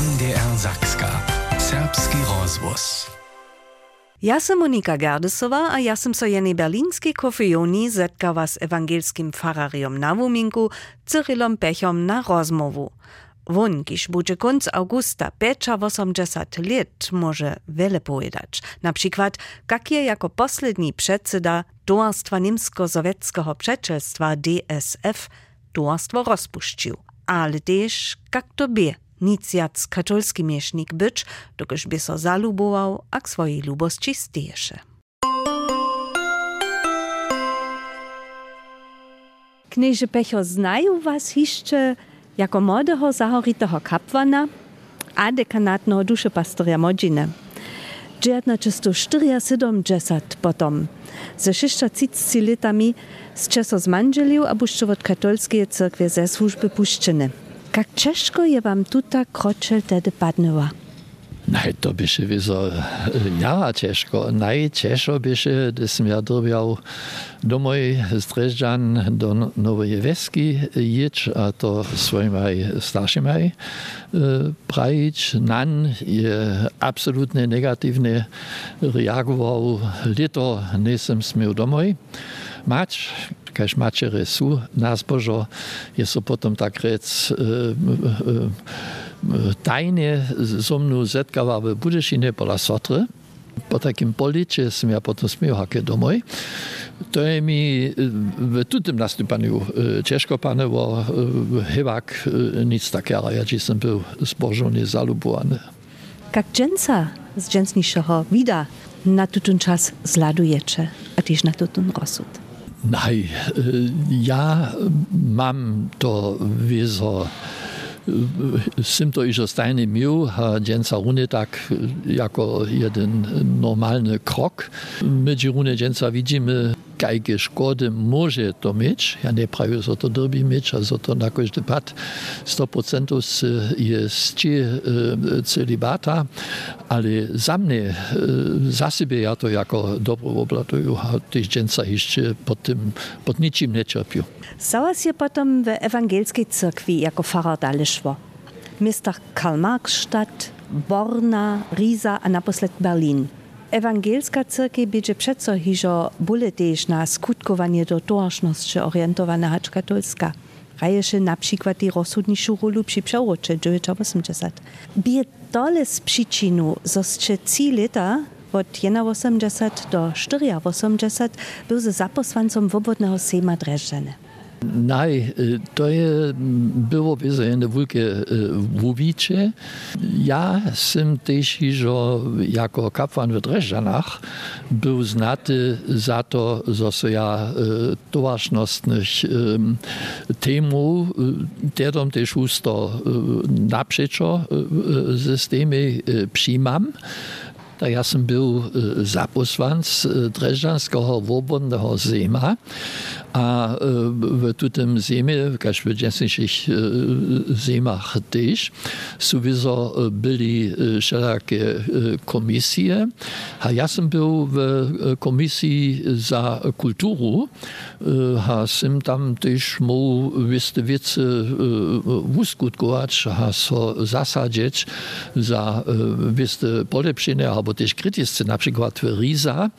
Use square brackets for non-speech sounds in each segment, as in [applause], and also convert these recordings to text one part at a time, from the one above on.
NDR Zakska. Serbski rozvoz. Ja sam Monika Gerdesova a ja sam so jeny berlinskiej kofejoni zetkała z ewangelskim farariom na Wuminku, Cyrylom Pechom na rozmowu. Won, kiż będzie konc augusta, pecza 80 lat, może wiele powiedzieć. Na przykład, jak je jako posledni przedseda Towarstwa Niemsko-Sowieckiego Przeczelstwa DSF towarstwo rozpuścił. Ale też, jak to bie, nic jac katolski miesznik być, dokoż by so zalubował, a k swojej lubości stiesze. Knieże Pecho, znają was jeszcze jako młodego zahoritego kapłana a dekanatnego duszepastorja Modziny. 1974 potom ze 630 latami z czasu z manżelił a buszczo od katolskiej cyrkwie ze służby puszczyny. Jak ciężko je wam tutaj kroczel tedy padnęła? Nej, to by się wizo ja ciężko. Najciężko by się, gdysem ja drwiał domoj z Dreżdżan do Nowej Wieski jedź, a to swoimi starszymi prajić. Nan je absolutnie negatywnie reagował. Lito nie sam smiał domoj. Mać, kaž mačere su nas božo, je so potom tak rec e, e, tajne so mnou zetkała w Budešine pola Sotry. Po takim policie som ja potom smiał haké domoj. To je mi w tutym następaniu ciężko panowo, chyba nic takiego, ja som był zbożony, zalubowany. Jak dżęca z dżęsniejszego wida na tutun czas zladujecie, a też na tutun rozsud? Nej, ja mam to wiezo Sim to iż stajny mił, a dzięca runy tak jako jeden normalny krok. My runy dzięca widzimy, jakie szkody może to mieć. Ja nie prawie, że to derby mieć, a że to na każdy pad 100% jest ci celibata, ale za mnie, za siebie ja to jako dobro oblatuję, a dzięca jeszcze pod tym, pod niczym nie cierpię. Załas je potom w ewangelskiej cyrkwi jako farar dalej szło. Miastach Karl Marx-Stadt, Borna, Riesa a naposled Berlin. Ewangelska cyrkiew będzie przeco hiżo bóle na skutkowanie do tożności orientowana hacz katolska. Raješe na przykład i rozsudniejszą rolę przy przerocze 1980. Bie dole z przyczynu, że trzy lata od 81 do 84 był ze zaposłancą wobodnego Sejma Dreżdżany. Naj, to je było wyzajene wielkie wubicie. Ja sam też że jako kapłan w Dreżdżanach był znaty za to, że ja towarzystnych temu, terom też usto naprzeczo systemy przyjmam. Da ja sam był zaposłanc Dreżdżanskiego Wobodnego Sejma. A w tym ziemi, w każdym dziesięciu ziemach też, sowieso byli wszelakie komisje. A ja sam był w komisji za kulturę, a sam tam też mógł wieste wiece uskutkować, a so zasadzić za wieste polepszenie, albo też krytyczne. Na przykład w Riza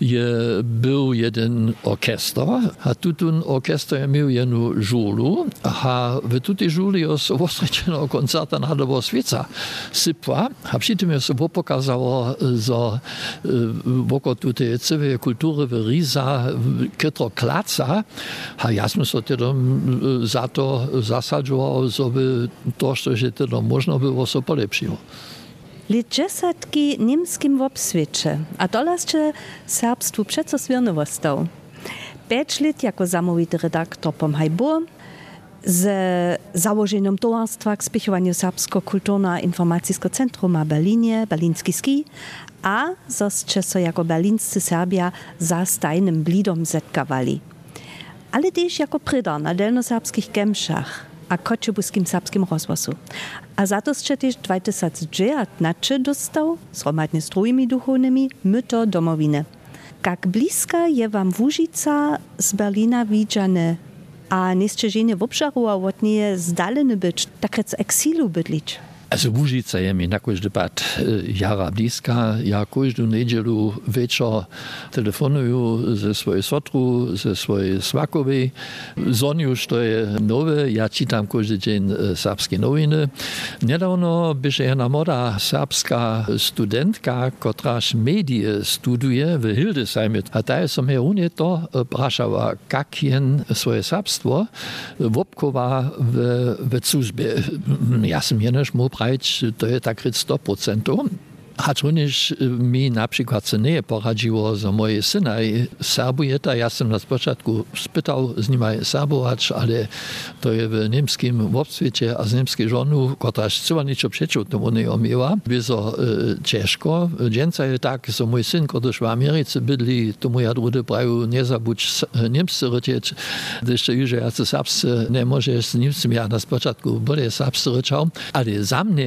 je był jeden orkiester, ha tutun orkestra miał jedną żulu, ha w tutej żuli os ostryczeno koncerta na dobo świeca sypła, a przy tym os pokazało, że wokół tutaj całej kultury wyryza kietro klaca, a jasno so za to zasadzował, żeby to, co się teda można było so polepszyło. Liczesatki niemskim w obswiecie, a to lasce serbstwu przecież. 5 lat jako zamówity redaktor po Hajbu z założeniem towarstwa k spichowaniu Serbsko-Kulturno-Informacyjsko Centrum w Berlinie, Berliński Ski, a zos jako berlińscy Serbia za stajnym blidom zetkawali. Ale też jako prydar na delnoserbskich gemszach a koczybuskim serbskim rozwosu. A za to jeszcze też 2019 dostał, zromadnie z drugimi duchownymi, myto domowiny. Jak bliska je wam Wóżica z Berlina widziane, a niestrzeżenie w obszaru, a od niej zdaleny być, tak rec eksilu bydlić? Also Łužica je mi na každý pad jara blízka. Ja každú nedelu večer telefonuju ze svojej sotru, ze svojej svakovej. Zoniu, što je nové, ja čítam každý deň serbské noviny. Nedávno byše jedna moda serbská studentka, kotraž médie studuje v Hildesheime. A ta je som je unie to prašava, kak jen svoje serbstvo wopkowa w, w służbie. Ja som jenož mu brać, to je tak 100%. Hacz również mi na przykład se nie poradziło za moje syna i serbujeta. Ja sam na początku spytał z nimi serbować, ale to jest w niemskim obswiecie, a z niemskiej żonu, która chyba nic przeciw temu nie umiała, było e, ciężko. Dzięca tak, że mój syn, który w Ameryce bydli, to moja druga prawie nie zabudź niemscy rycieć, gdyż już ja serbscy nie może z niemcem, ja na początku bolej serbscy ryczał, ale za mnie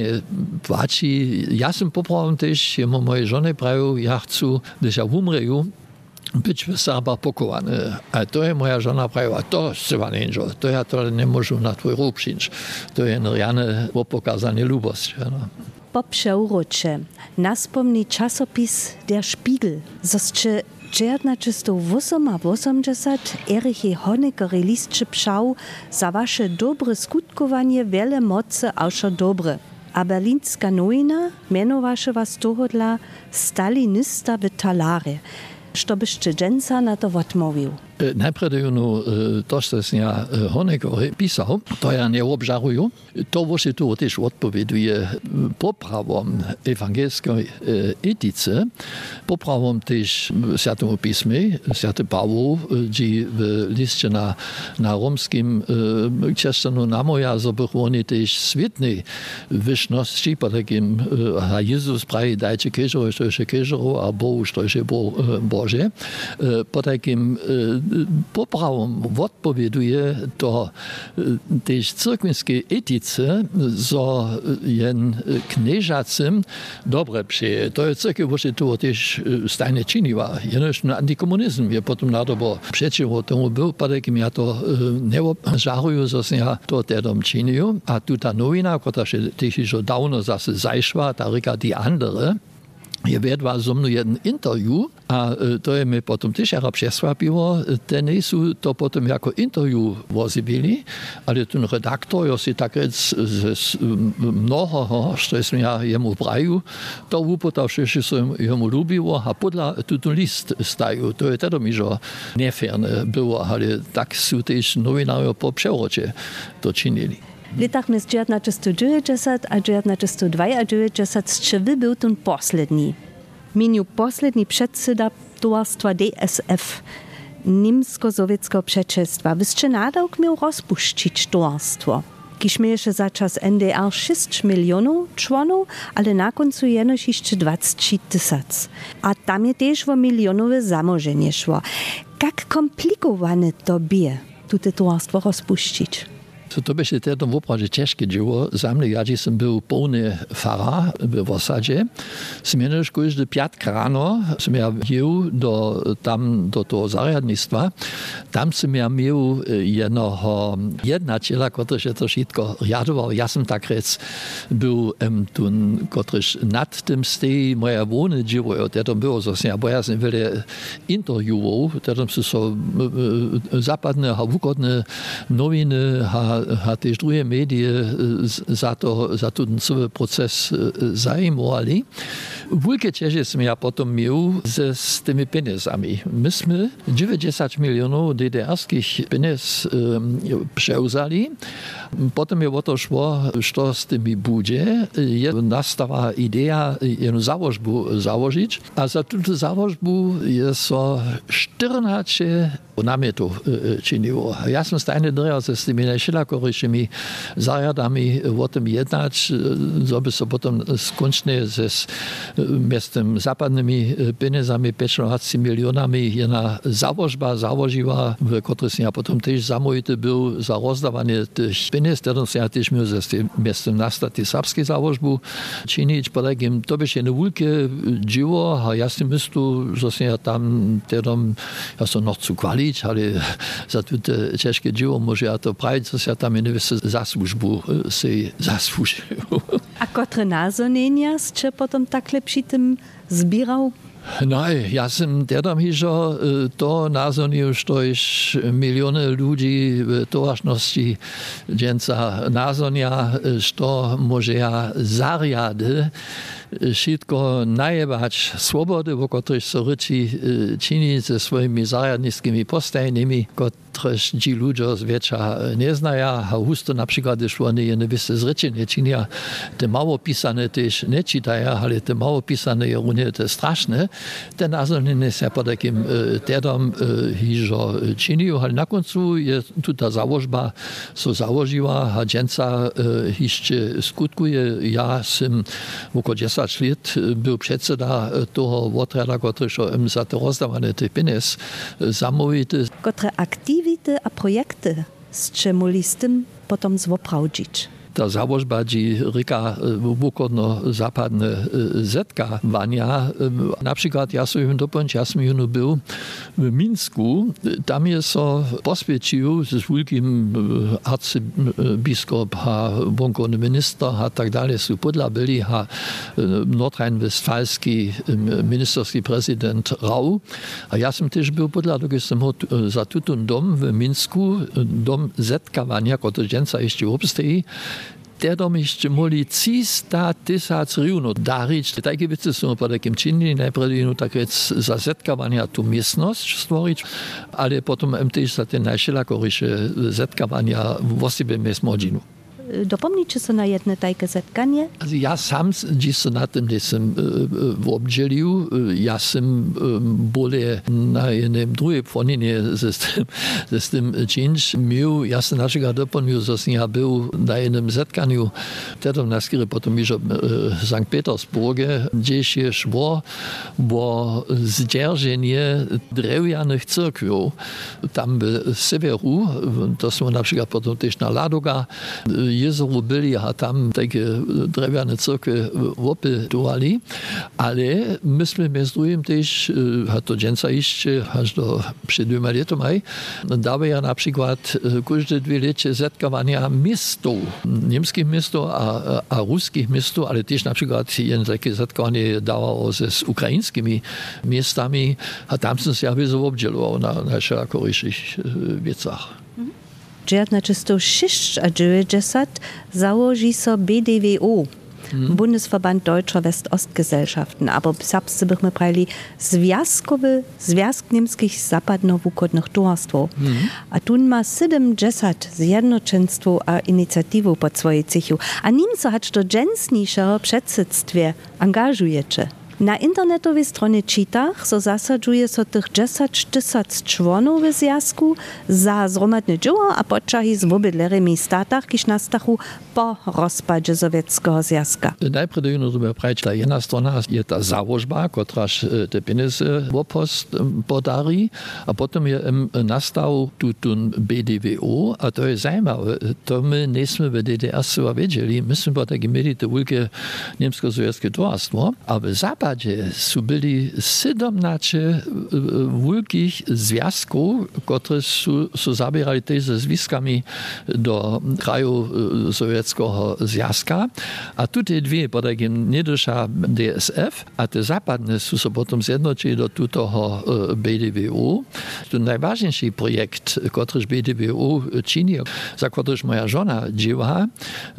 płaci, ja sam poprawam też jemu mojej żony prawił, ja chcę, gdyż ja umrzeju, być w Serba pokołany. A to je moja żona prawiła, to chyba nie to ja to nie mogę na twój przyjąć. To jest rjane pokazanie lubości. No. Po przeurocze naspomni czasopis Der Spiegel, zoscze 1980 Erich Honecker listče pšał za wasze dobre skutkowanie wiele mocy auszo dobre. A berlinska nowina mianowaše was tohodla stalinista w talare. Što dżęca na to odmówił? Najpierw no, to, co ja Honecker pisał, to ja nie obżaruję. To właśnie tu też odpowieduje poprawom ewangelskiej etyce, poprawom też Świętemu Pismie, Święty Paweł, gdzie w liście na, na romskim krzeszczanu namoja, żeby oni też świetnej wyżności, po takim, a Jezus prawie dajcie kieżero, što je kieżero, a Bogu, što je Boże, po takim poprawom odpowieduje to też cyrkwinskiej etyce, zo jen knieżacym dobre przyje. To jest cyrkiew właśnie tu też stajnie czyniła. Jenoż na antykomunizm je potem na to, bo przeciwko temu był, podakim ja to nie żaruję, że ja to tedom czynił, a tu ta nowina, która się też już dawno zase zajszła, ta ryka die andere, je vedla so mnou jeden interview a to je mi potom też jara przesłapiło. Te nie są to potem jako interview wozibili, ale ten redaktor, jo si tak rec z mnoho, što jest ja jemu braju, to upotał się, że som jemu lubiło, a podla tu list staju. To je teda mi, że nieferne było, ale tak są też nowinarze po przewrocie to czynili. W latach między 1990 a 1992 czy wy był ten posledni? Miniu posledni przedsyda towarstwa DSF, Nimsko-Sowieckiego Przeczestwa. Wyście nadał miał rozpuścić towarstwo. Kiż mieliście za czas NDR 6 milionów członów, ale na końcu jenoś jeszcze 20 tysięcy. A tam je też o milionowe zamożenie szło. Jak komplikowane to bie, tu towarstwo rozpuścić? So to by się tedy opravdu ciężkie dzieło. Za mnie, ja som był pełny fara w Wosadzie. Som jenož każdy piatka rano, som ja jeu do, tam do toho zariadnictwa. Tam som ja miał jednego jednaciela, który się to wszystko riadował. Ja som tak rec był um, tun, któryż nad tym stej moja wony dzieło. Tedy było, że ja bojazny wiele interviewował. Tedy som so zapadne, a wukodne nowiny, a hat też drugie medie za, to, za ten cały proces zajmowali. Wielkie cieszy som ja potom miał ze, z tymi pieniędzmi. Myśmy 90 milionów DDR-skich pieniędzy um, przeuzali. Potem je o to szło, co z tymi będzie. Nastała idea jedną założbę założyć, a za tę założbę jest so 14 namietów czyniło. Ja som stajny drejał ze z tymi najszelakoryjszymi zajadami o tym jednać, żeby so potem skończnie ze miastem zapadnymi pieniędzami 15 milionami jedna założba założyła, w której ja potem też zamówity był za rozdawanie tych pieniędzy, które ja też miał ze tym miastem nastać serbskie założbu czynić. Po takim to by nie wielkie dzieło, a z tym myślę, że ja tam ja so noch zu kwalić, ale [laughs] za te ciężkie dzieło może ja to prawić, że ja tam gewisse zasłużbu si [laughs] zasłużył. A kotre nazonienia ste potom takle przy tym zbierał? No, ja sam dedam hižo to nazonil, što iš miliony ludzi w towarzności dżęca nazonia, što może ja zariady, wszystko najebać swobody, wo których so ryci czyni ze swoimi zariadnickimi postajnymi, któreż ci ludzie z wiecza nie znają, a husto na przykład, gdyż oni je zrycie nie czynią, te mało pisane też nie czytają, ale te mało pisane je runie te straszne, te nazony się po takim tedom hiżo czynią, ale na końcu je tu ta założba so założyła, a dżęca jeszcze skutkuje. Ja sam około 10 lat był przedseda toho otrada, który za to rozdawane tych pieniędzy zamówity. Kotre aktivity a projekty ste mogli z tym potom zwoprawdzić? Ta założba, dzi ryka wukodno zapadne zetka wania. Na przykład ja sobie dopończ, ja sam był w Minsku, tam jest so z wielkim arcybiskup, a wąkony minister, a tak dalej, su podla byli, a nordrhein-westfalski ministerski prezydent Rau. A ja sam też był podla, do jestem za tutun dom w Minsku, dom zetka wania, który dżęca jeszcze obstoi, Tedom jeszcze moli 300 tysac rywno darić. Takie wice są po takim czynni, najpierw no tak rec za zetkawania tu miestność stworzyć, ale potem też za te najszelakorysze zetkawania w osobie miestmodzinu. Dopomnijcie sobie na jedno takie zetkanie? Ja sam dziś na tym nisem w obdzielił, ja sam bole na jednym drugiej płoninie ze [laughs] tym, czynsz miał, ja sam naszego dopomnił, że ja był na jednym zetkaniu, wtedy na skiery potem już w St. Petersburgie, gdzieś je szło, bo zdzierżenie drewnianych cyrkwiów, tam w severu, to są na przykład potem też na Ladoga, jezeru byli a tam takie drewniane cyrkwy opytowali, ale myśmy między drugim też, a to dżęca jeszcze, aż do przed dwoma latami, dawają na przykład każde dwie lecie zetkawania miastów, niemskich miastów a, a ruskich miastów, ale też na przykład jedno takie zetkawanie dawało ze z ukraińskimi miastami, a tam się ja wyzo obdzielował na, na szerokoryszych wiecach. Dżerna czysto 6 a 90 założy so BDWO. Mhm. Bundesverband Deutscher West-Ost-Gesellschaften. Aber sabste bychmy prali związkowy związk niemskich zapadno-wukodnych towarstwo. Mhm. A tun ma 70 zjednoczeństwo a inicjatywów pod swojej cechu. A Niemcy hat to dżęsniejsze przedsedztwie angażujecie. Na internetowej stronie czytach so zasadzuje so tych 10 tysac członów w związku za zromadne dzieło, a podczahi z wobydlerymi statach, kiż nastachu po rozpadzie sowieckiego związka. Najpierw prać, ta jedna strona je ta założba, kotraż te pieniądze opost podari, a potem je nastał tutun BDWO, a to jest zajímawe, to my nie w DDR sobie wiedzieli, myśmy po takim mieli te wielkie niemsko-sowieckie towarstwo, a w zapadzie zapadzie su byli 17 wielkich związków, które su, su zabierali też ze związkami do kraju sowieckiego związka. A tutaj dwie, po takim nie DSF, a te zapadne su się potem zjednoczyli do tutego BDWO. To najważniejszy projekt, który BDWO czyni, za który moja żona dzieła,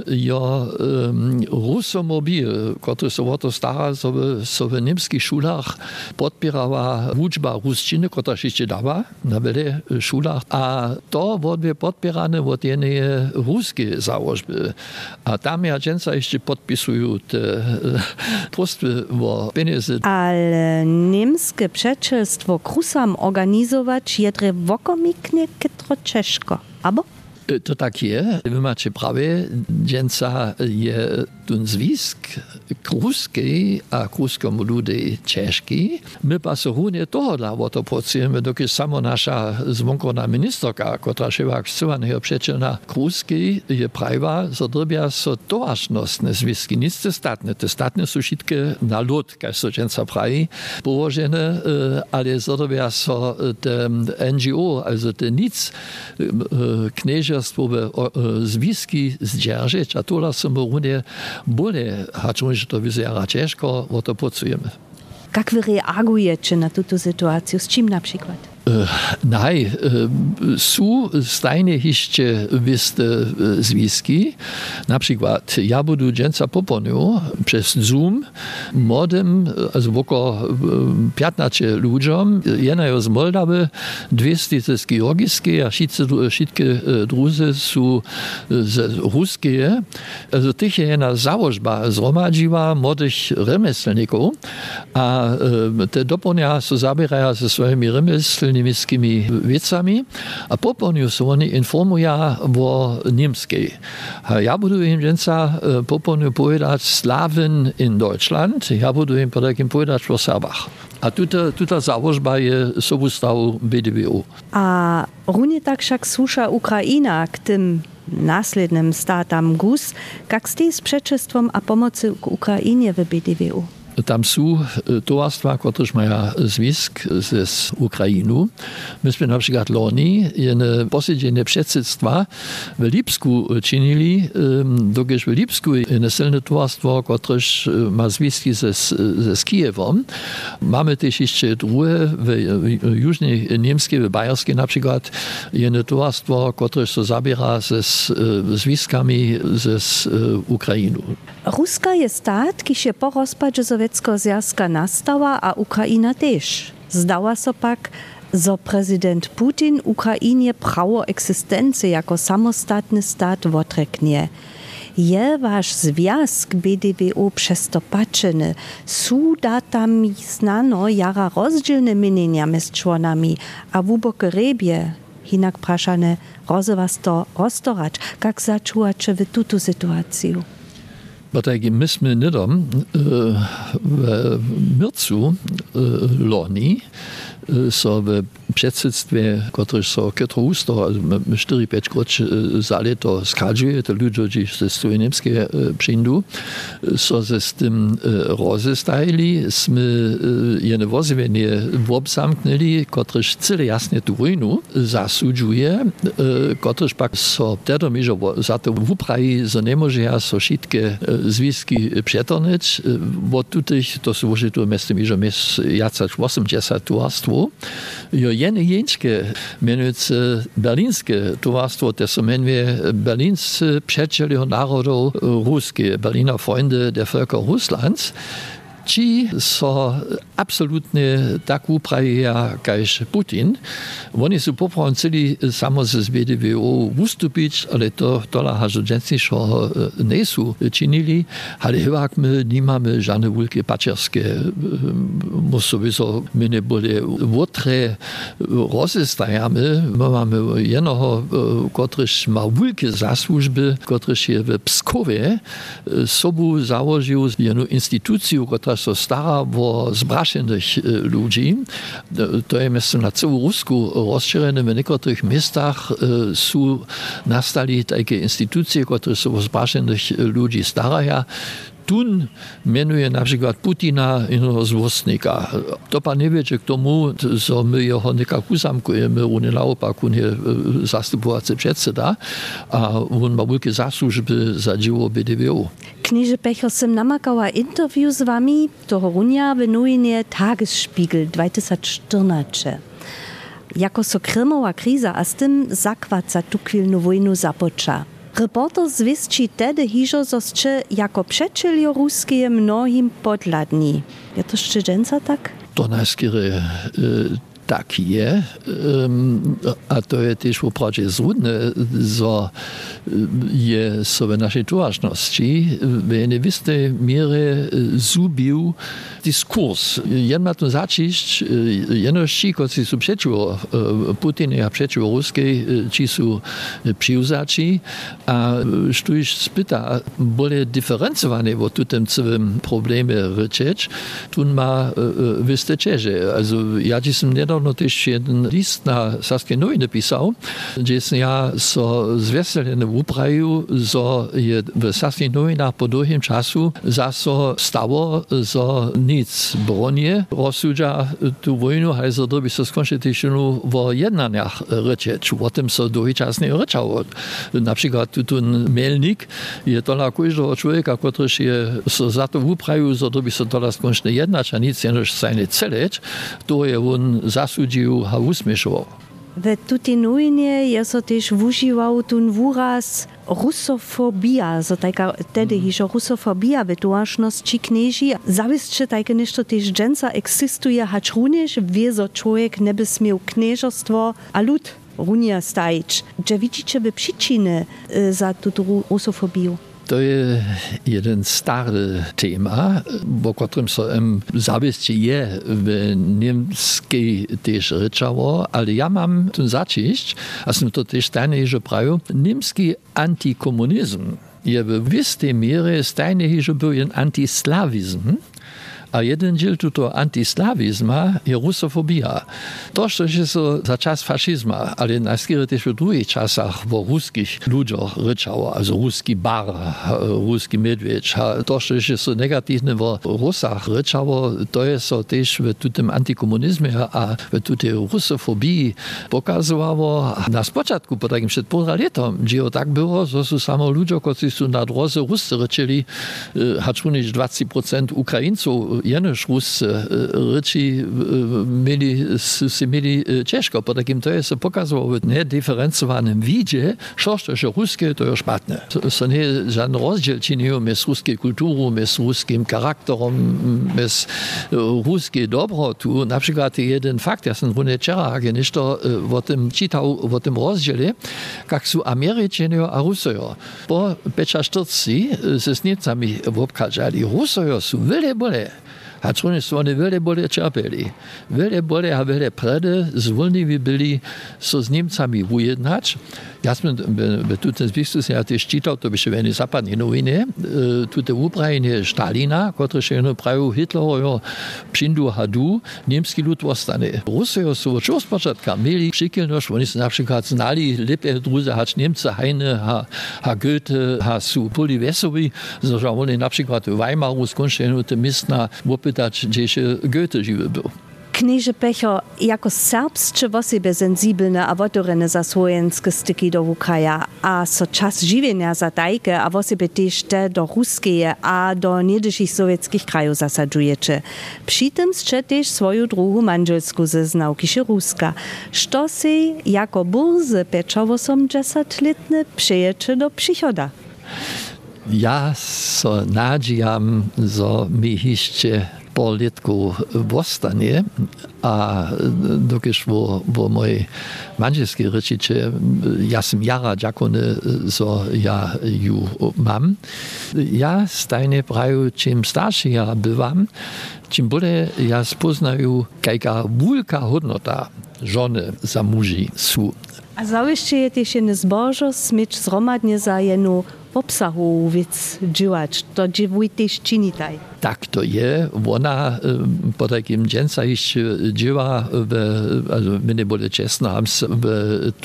je um, Rusomobil, który się o to stara, sobie so w niemskich szulach podpierała uczba ruszczyny, która się dała na wiele szulach, a to było podpierane od jednej ruskie założby. A tam ja często jeszcze podpisują te prostwy o pieniądze. Ale niemskie przeczelstwo krusam organizować jedre wokomiknie kitro ciężko. Abo? To tak je. Wy macie prawie, dżęca je ten kruski, a kruskom ludy ciężki. My pa so runie toho dla to pracujemy, dokud samo nasza zwonkona ministerka, która się akcyjna przecież na kruski, je prawa, so drobia so towarznostne zwiski, nic te statne. Te statne są wszystkie na lód, jak so dżęca prawi, położone, ale so drobia so te NGO, also te nic, knieże manželstwowe związki zdzierżyć, a to są runie bole, chociaż to wyzera ciężko, o to pracujemy. Jak wy reagujecie na tę sytuację? Z czym na przykład? Uh, nej, uh, sú stajne ešte viste uh, związki. Na przykład ja budu poponiu przez Zoom młodym, also woko 15 ludziom, jenajo z Moldawy, 200 z Georgijskiej, a wszystkie druzy są z Ruskie. Also tych jena założba zromadziła młodych remeselników, a te doponia so zabierają ze swoimi remeselnikami niemieckimi wiecami, a po poniu są oni informują o niemskiej. Ja budu im dżęca po poniu Slawen in Deutschland, ja budu im powiedzieć o Serbach. A tuta, tuta założba je sobustawu BDWO. A runie tak však słusza Ukraina k tym následnym statam GUS, jak z tej sprzeczestwom a pomocy Ukrainie w BDWO? Tam są towarstwa, które mają związek z Ukrainą. Myśmy na przykład loni jedne posiedzenie przedsiedztwa w Lipsku czynili, dokąd w Lipsku jedne silne towarstwo, które ma związki ze, ze Kijewem. Mamy też jeszcze drugie w jużnej niemskiej, w bajerskiej na przykład, jedne towarstwo, które się zabiera ze związkami z Ukrainą. Ruska jest stat, ki się po rozpadzie Sowieckiego Związku nastała, a Ukraina też. Zdała so pak, prezydent Putin Ukrainie prawo egzystencji jako samostatny stat odreknie. Je wasz związk BDWO przez to patrzeny, są datami znano jara rozdzielne mienienia między członami, a w ubokie rebie, hinak praszane, rozowas to roztorać, jak zaczułacie w tutu sytuację? Bo tak myśmy nidom w Mircu loni so w předsedstwie, które so Piotr Usto, 4-5 kroć za leto skadżuje, to ludzie, którzy ze strony niemskie przyjdą, so ze z tym rozestajili, sme jedne wozywienie obzamknęli, któreż cyle jasnie tu wojnu zasudżuje, któreż pak so wtedy że za to w Ukraji, może ja so wszystkie związki przetornić, bo tutaj to są właśnie tu miasto, że jest 80 tuarstwo, jo jene jeńskie, mianowicie berlińskie towarstwo, to się mianuje Berlińscy Przyjaciele Narodów Ruskie, Berliner Freunde der Völker Russlands, ci so absolutnie tak uprawiają, kajż Putin. Oni są poprawnie chcieli samo z BDWO ustąpić, ale to tola hażodzenniejszego nie są czynili, ale chyba my nie mamy żadne wielkie pacierskie, sowieso my nie byli łotre rozestajamy. My mamy jednego, któryż ma wielkie zasłużby, któryż je Pskowie sobą założył jedną instytucję, która so stara o zbraszenych ludzi. To je myslím na celú Rusku rozšírené. V niektorých miestach sú nastali také institúcie, ktoré sú o zbraszenych ludzi starają. Tun mianuje na przykład Putina innego złostnika. To pan nie wie, czy k tomu, że my jeho nikak uzamkujemy, on naopak, on je zastupovací předseda a on ma wielkie zasłużby za dzieło BDWO. Knieże Pecho sem namakała interview z wami, toho runia w nujnie Tagesspiegel 2014. Jako so krymowa kriza, a z tym zakład za tu chwilną wojnu započa. Reporter zwiści tedy hižo zosče jako przecielio ruskie mnohim podladni. Je to szczerzenca tak? To najskiery tak je, a to je też wprawdzie zrudne, że je sobie naszej czułaczności w niewiastej mierze zubił dyskurs. Jen ma to zacząć, jeności, którzy są przeciwko Putinie, a przeciwko Ruskiej, ci są przyjrzaci, a sztuś spyta, bolje diferencowane o tym całym problemie ryczeć, tu ma wysteczerze. Also ja ci som niedawno też jeden list na Saskie Nowiny pisał, gdzie ja so zveselene upraju, so je w Saskich Nowinach po długim czasu zaso stało, so nic bronie rozsudza tu wojnu, also doby so skończy też w jednaniach ryczeć. O tym so długi czas nie ryczało. Na przykład tu ten melnik je to dla każdego człowieka, który je so za to upraju, so doby so to skończy jednać, a nic jenoż seine celeć, to je on zasudził, a usmieszował. W tutej nujnie je so też używał ten wyraz rusofobia, so taka tedy hižo rusofobia w tułaczności knieži. Zawisće takie nešto też dżęca eksistuje, hacz również wie, so człowiek nie by smiał knieżostwo a lud runia stajić. Czy widzicie by przyczyny za tu rusofobię? To je jeden stary tema, o którym so em zawisće je w niemskiej też ryczało, ale ja mam tu zacząć, a sam to też stanie, że prawie, niemski antikomunizm je w wistej mierze stanie, że był antislawizm, a jeden dziel tuto antislawizma je rusofobia. To, że się za czas faszyzma, ale najskiery też w drugich czasach o ruskich ludziach ryczało, also ruski bar, ruski medwiedź, to, że się so negatywne w Rusach ryczało, to jest so też w tym antikomunizmie, a w tej rusofobii pokazywało na spoczatku, po takim przed pół letom, gdzie tak było, że są samo ludzie, którzy są na drodze Rusy ryczyli, hacz 20% Ukraińców jenož Rus ryči mieli, si mieli ciężko, po takim to jest pokazało w niediferencowanym widzie, że że ruskie to już szpatne. To nie żaden rozdział czynił między ruskie kulturą, między ruskim charakterem, między ruskie dobro. Tu na przykład jeden fakt, ja sam runę wczoraj nie to o tym czytał, o tym rozdziale, jak są Amerykanie a Rusojo. Po 45 ze z Niemcami obkazali, Rusojo są wiele bole. A co oni są oni wiele bole czerpali. Wiele bole a wiele predy zwolniwi byli so z Niemcami ujednać. Ja sam w tym zwisku ja też czytał, to by się weny zapadnie nowiny, tutaj w Ukrainie Stalina, który się prawił Hitlerowo przyndu hadu, niemski lud ostane. Rusy są od początka mieli przykilność, oni są na przykład znali lepiej druzy, hacz Niemcy, Heine, ha, ha Goethe, ha su poli wesowi, że oni na przykład w Weimaru skończyli te miejsca opytać, gdzie się Goethe żywy był. Knieże Pecho, jako serbskie w sobie sensibelne a otvorene za svojenske styki do Ukraja, a so czas żywienia za tajke, a w sobie też te do ruskie a do niedysich sowieckich krajów zasadzujecie. Przy tym ste też swoją drugą manżelską ze znałki się ruska. Što si jako burzy peczowo 80-letny przyjecze do przychoda? Ja so nadziejam, że mi jeszcze pol letku vostanie, a dokiż wo, wo moj manželski rečiče, ja sam jara džakone, so ja ju mam. Ja stajne praju, čim starši ja byvam, čim bolje ja spoznaju, kajka wulka hodnota żony za muži su. A zawieszcze je też jedne zbożo smycz zromadnie za jedną obsahu wiec działać. To dziewuj też czynitaj. Tak to je. Ona po takim dżęca jeszcze dzieła, also my nie byli czesno,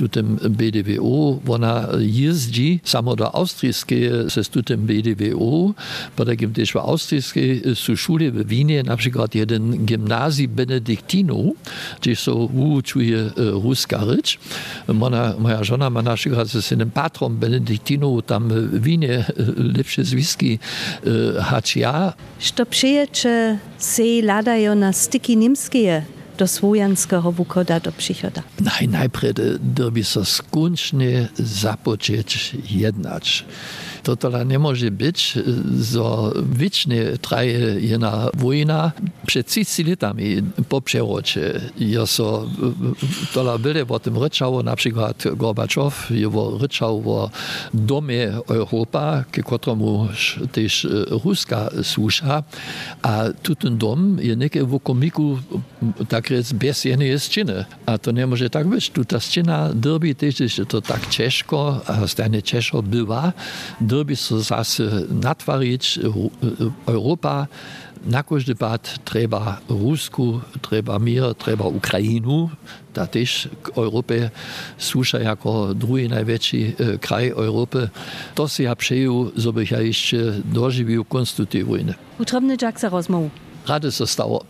w tym BDWO. Ona jeździ samo do austrijskiej ze tym BDWO. Po takim też w austrijskiej są szule w Wienie, na przykład jeden gimnazji benedyktinów, gdzie są uczuje ruska rycz. Moja żona ma na przykład z synem patron benedyktinów tam w Wienie [laughs] lepsze związki hać ja. Što przyjecze se ladają na styki niemskie do swojanskiego wukoda do przychoda? Naj, najpierw dobi so skończnie zapocząć jednać. To tola nie może być, zo wiecznie traje jedna wojna przed 30 latami po przerocie. Ja so tola byle o tym ryczało, na przykład Gorbaczow ryczał o domie Europa, k któremu też Ruska słusza, a tu ten dom je niekie w komiku tak jest bez jednej ściany. A to nie może tak być. Tu ta ściana derby też jest to tak ciężko, a stanie ciężko bywa, So zase natwarić Europa na każdy pad trzeba Rusku, trzeba mir, trzeba Ukrainu, ta też k Europie słusza jako drugi największy kraj Europy. To się ja przejął, żeby ja jeszcze dożywił. Utrobny Jack za rozmowę. Rady zostało.